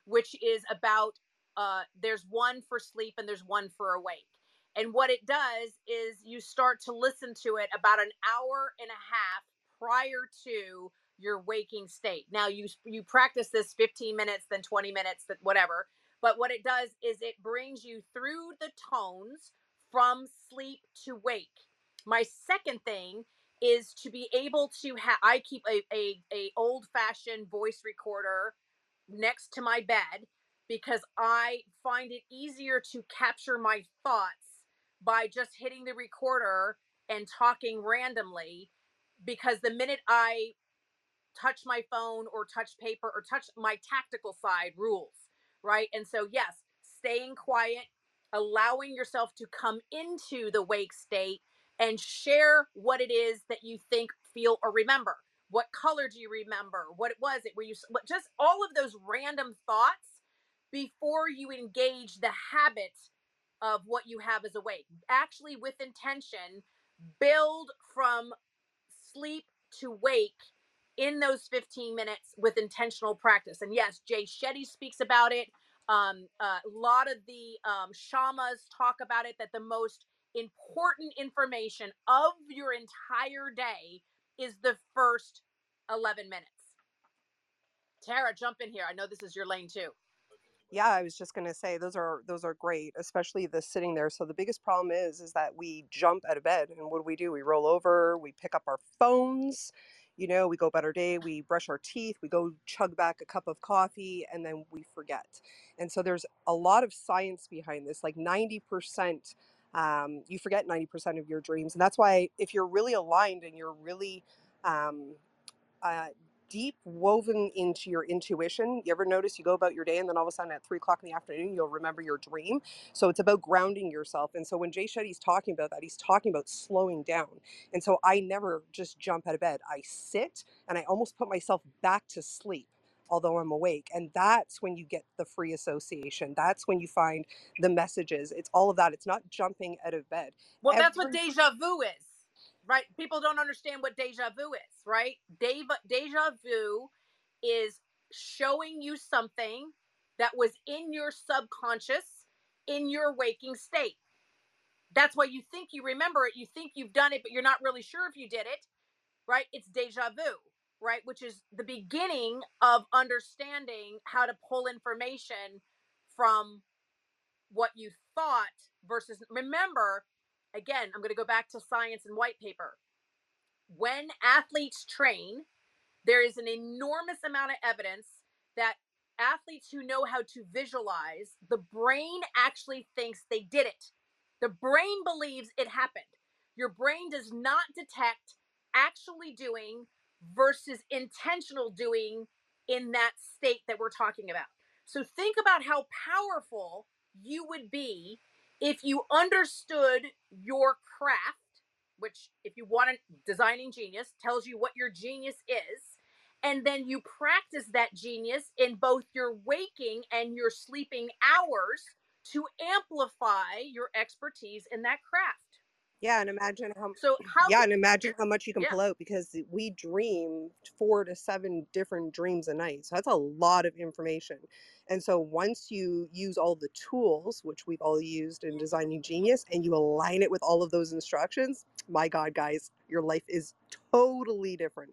which is about uh, there's one for sleep and there's one for awake. And what it does is you start to listen to it about an hour and a half prior to your waking state. Now you you practice this 15 minutes, then 20 minutes, then whatever. But what it does is it brings you through the tones from sleep to wake. My second thing is to be able to have I keep a, a, a old fashioned voice recorder next to my bed because I find it easier to capture my thoughts by just hitting the recorder and talking randomly because the minute I touch my phone or touch paper or touch my tactical side rules, right? And so, yes, staying quiet, allowing yourself to come into the wake state and share what it is that you think, feel, or remember. What color do you remember? What was it? Were you what- just all of those random thoughts before you engage the habit of what you have as awake? Actually, with intention, build from sleep to wake in those 15 minutes with intentional practice. And yes, Jay Shetty speaks about it. Um, uh, a lot of the um, shamas talk about it that the most important information of your entire day is the first 11 minutes. Tara, jump in here. I know this is your lane too. Yeah, I was just gonna say those are those are great, especially the sitting there. So the biggest problem is is that we jump out of bed and what do we do? We roll over, we pick up our phones, you know, we go about our day, we brush our teeth, we go chug back a cup of coffee, and then we forget. And so there's a lot of science behind this. Like 90%, um, you forget 90% of your dreams. And that's why if you're really aligned and you're really um, uh, deep woven into your intuition. You ever notice you go about your day and then all of a sudden at three o'clock in the afternoon you'll remember your dream? So it's about grounding yourself. And so when Jay Shetty's talking about that, he's talking about slowing down. And so I never just jump out of bed. I sit and I almost put myself back to sleep. Although I'm awake. And that's when you get the free association. That's when you find the messages. It's all of that. It's not jumping out of bed. Well, that's what deja vu is, right? People don't understand what deja vu is, right? Deja, deja vu is showing you something that was in your subconscious in your waking state. That's why you think you remember it. You think you've done it, but you're not really sure if you did it, right? It's deja vu, right? Which is the beginning of understanding how to pull information from what you thought versus remember again i'm going to go back to science and white paper. When athletes train there is an enormous amount of evidence that athletes who know how to visualize the brain actually thinks they did it. The brain believes it happened. Your brain does not detect actually doing versus intentional doing in that state that we're talking about. So think about how powerful you would be if you understood your craft, which, if you want a designing genius, tells you what your genius is. And then you practice that genius in both your waking and your sleeping hours to amplify your expertise in that craft. Yeah, and imagine how So how yeah, and imagine how much you can yeah. pull out because we dream four to seven different dreams a night. So that's a lot of information. And so once you use all the tools, which we've all used in Designing Genius, and you align it with all of those instructions, my God, guys, your life is totally different.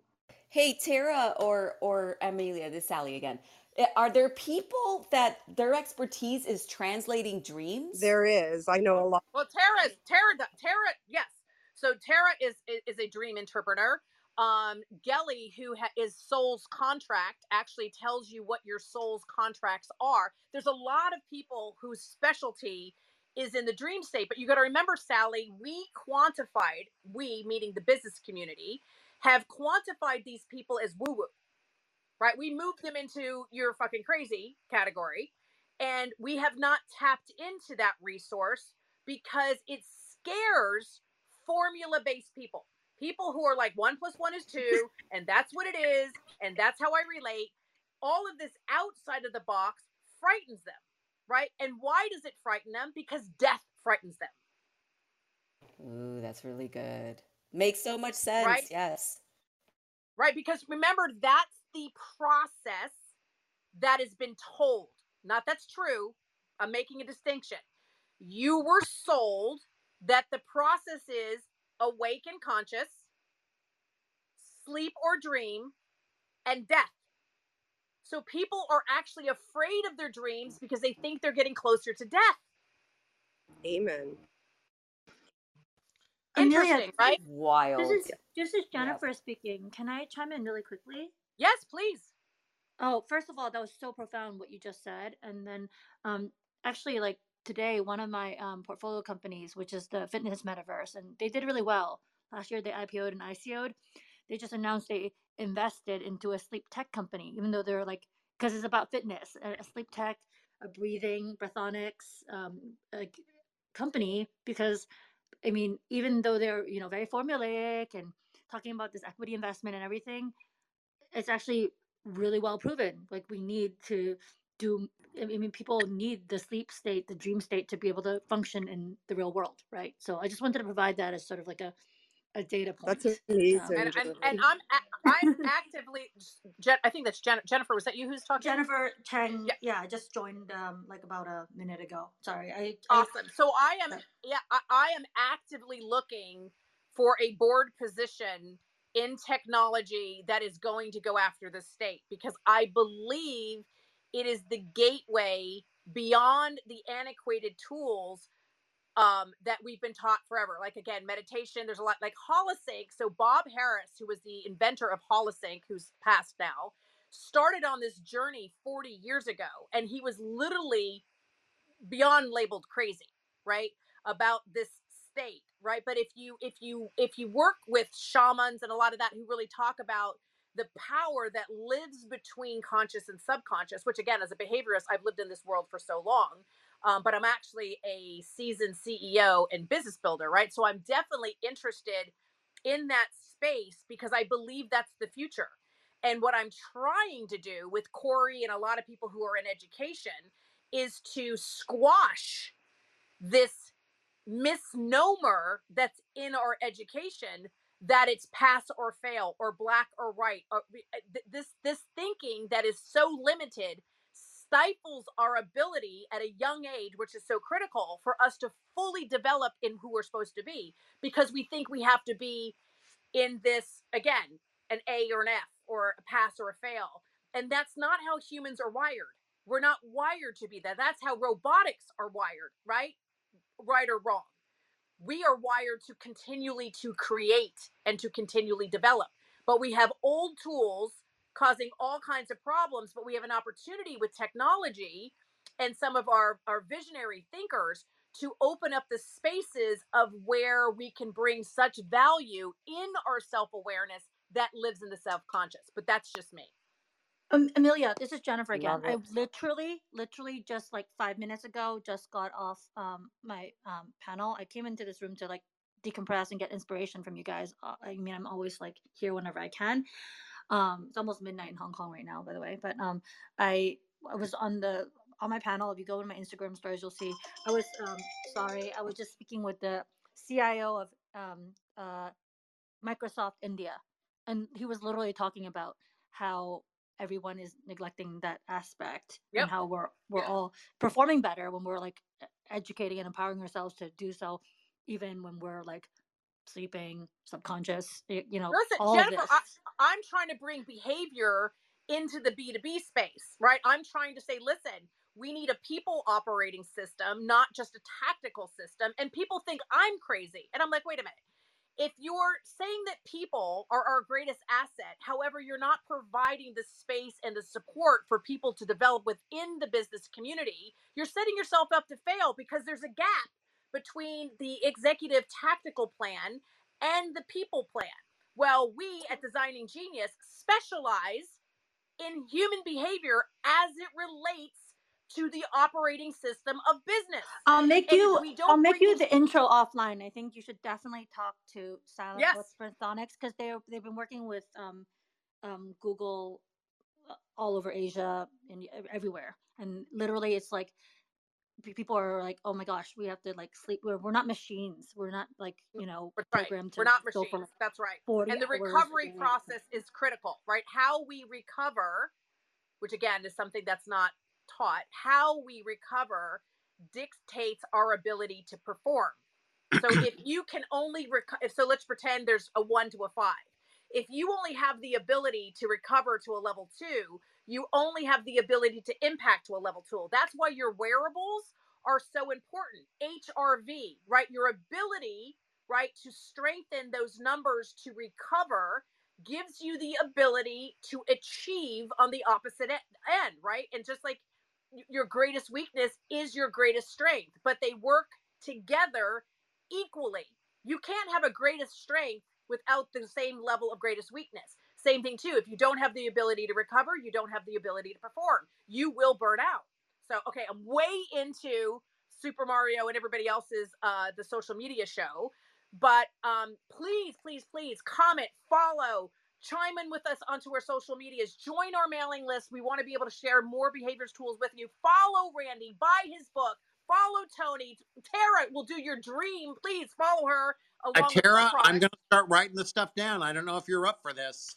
Hey, Tara or or Amelia, this is Sally again. Eh, Are there people that their expertise is translating dreams? There is. I know a lot. Well, Tara, Tara, Tara, yes. So Tara is is, is a dream interpreter. Um, Gelly, who ha- is soul's contract, actually tells you what your soul's contracts are. There's a lot of people whose specialty is in the dream state, but you got to remember, Sally, we quantified, we meaning the business community, have quantified these people as woo woo, right? We moved them into you're fucking crazy category, and we have not tapped into that resource because it scares formula based people. People who are like one plus one is two, and that's what it is, and that's how I relate. All of this outside of the box frightens them, right? And why does it frighten them? Because death frightens them, Ooh, that's really good. Makes so much sense. Right? Yes. right? Because remember, that's the process that has been told. Not that's true. I'm making a distinction. You were sold that the process is awake and conscious, sleep or dream, and death. So people are actually afraid of their dreams because they think they're getting closer to death. Amen. Amelia, Interesting, right? Wild. This is this is Yeah. Jennifer speaking. Can I chime in really quickly? Yes, please. Oh, first of all, that was so profound what you just said. And then um actually like today one of my um portfolio companies, which is the fitness metaverse, and they did really well. Last year they IPO'd and ICO'd. They just announced they invested into a sleep tech company, even though they're like because it's about fitness, a, sleep tech, a breathing, breathonics um, company. Because I mean, even though they're you know very formulaic and talking about this equity investment and everything, it's actually really well proven. Like we need to do. I mean, people need the sleep state, the dream state, to be able to function in the real world, right? So I just wanted to provide that as sort of like a a data point. That's amazing. Um, And and, and I'm a- I'm actively. Jen, I think that's Jen, Jennifer. Was that you who's talking? Jennifer Chang, Yeah. yeah, I just joined um like about a minute ago. Sorry, I, I Awesome. So I am, yeah, I, I am actively looking for a board position in technology that is going to go after the state because I believe it is the gateway beyond the antiquated tools um, that we've been taught forever. Like again, meditation. There's a lot like Holosync. So Bob Harris, who was the inventor of Holosync, who's passed now, started on this journey 40 years ago, and he was literally beyond labeled crazy right about this state right? But if you if you if you work with shamans and a lot of that who really talk about the power that lives between conscious and subconscious which again as a behaviorist i've lived in this world for so long um, but i'm actually a seasoned ceo and business builder right? So i'm definitely interested in that space because i believe that's the future. And what i'm trying to do with corey and a lot of people who are in education is to squash this misnomer that's in our education that it's pass or fail or black or white or uh, this this thinking that is so limited stifles our ability at a young age which is so critical for us to fully develop in who we're supposed to be because we think we have to be in this again an A or an F or a pass or a fail and that's not how humans are wired we're not wired to be that. That's how robotics are wired, right? Right or wrong. We are wired to continually to create and to continually develop. But we have old tools causing all kinds of problems, but we have an opportunity with technology and some of our, our visionary thinkers to open up the spaces of where we can bring such value in our self awareness that lives in the self conscious. But that's just me. Um, Amelia, this is Jennifer again. I literally, literally just like five minutes ago, just got off um, my um, panel. I came into this room to like decompress and get inspiration from you guys. Uh, I mean, I'm always like here whenever I can. Um, it's almost midnight in Hong Kong right now, by the way. But um, I I was on the on my panel. If you go to my Instagram stories, you'll see. I was um, sorry. I was just speaking with the CIO of um, uh, Microsoft India, and he was literally talking about how everyone is neglecting that aspect yep. and how we're we're yeah. all performing better when we're like educating and empowering ourselves to do so even when we're like sleeping subconscious you know listen jennifer I, i'm trying to bring behavior into the b2b space right i'm trying to say listen we need a people operating system not just a tactical system and people think i'm crazy and i'm like wait a minute if you're saying that people are our greatest asset, however, you're not providing the space and the support for people to develop within the business community, you're setting yourself up to fail because there's a gap between the executive tactical plan and the people plan. Well, we at Designing Genius specialize in human behavior as it relates to the operating system of business. I'll make and you. I'll make you the intro offline. I think you should definitely talk to Silent yes. Photonics because they they've been working with um, um, Google uh, all over Asia and everywhere, and literally it's like people are like, oh my gosh, we have to like sleep. We're, we're not machines. We're not like you know programmed. to. We're not machines. That's right. And the recovery process is critical, right? How we recover, which again is something that's not taught, how we recover dictates our ability to perform. So if you can only recover, so let's pretend there's a one to a five. If you only have the ability to recover to a level two, you only have the ability to impact to a level two. That's why your wearables are so important. HRV, right? Your ability, right, to strengthen those numbers to recover gives you the ability to achieve on the opposite end, right? And just like your greatest weakness is your greatest strength, but they work together equally. You can't have a greatest strength without the same level of greatest weakness. Same thing too. If you don't have the ability to recover, you don't have the ability to perform. You will burn out. So, okay, I'm way into Super Mario and everybody else's uh the social media show, but um please, please, please comment, follow, chime in with us onto our social medias. Join our mailing list. We want to be able to share more behaviors tools with you. Follow randy. Buy his book. Follow tony. Tara will do your dream. Please follow her uh, tara. i'm going to start writing the stuff down. I don't know if you're up for this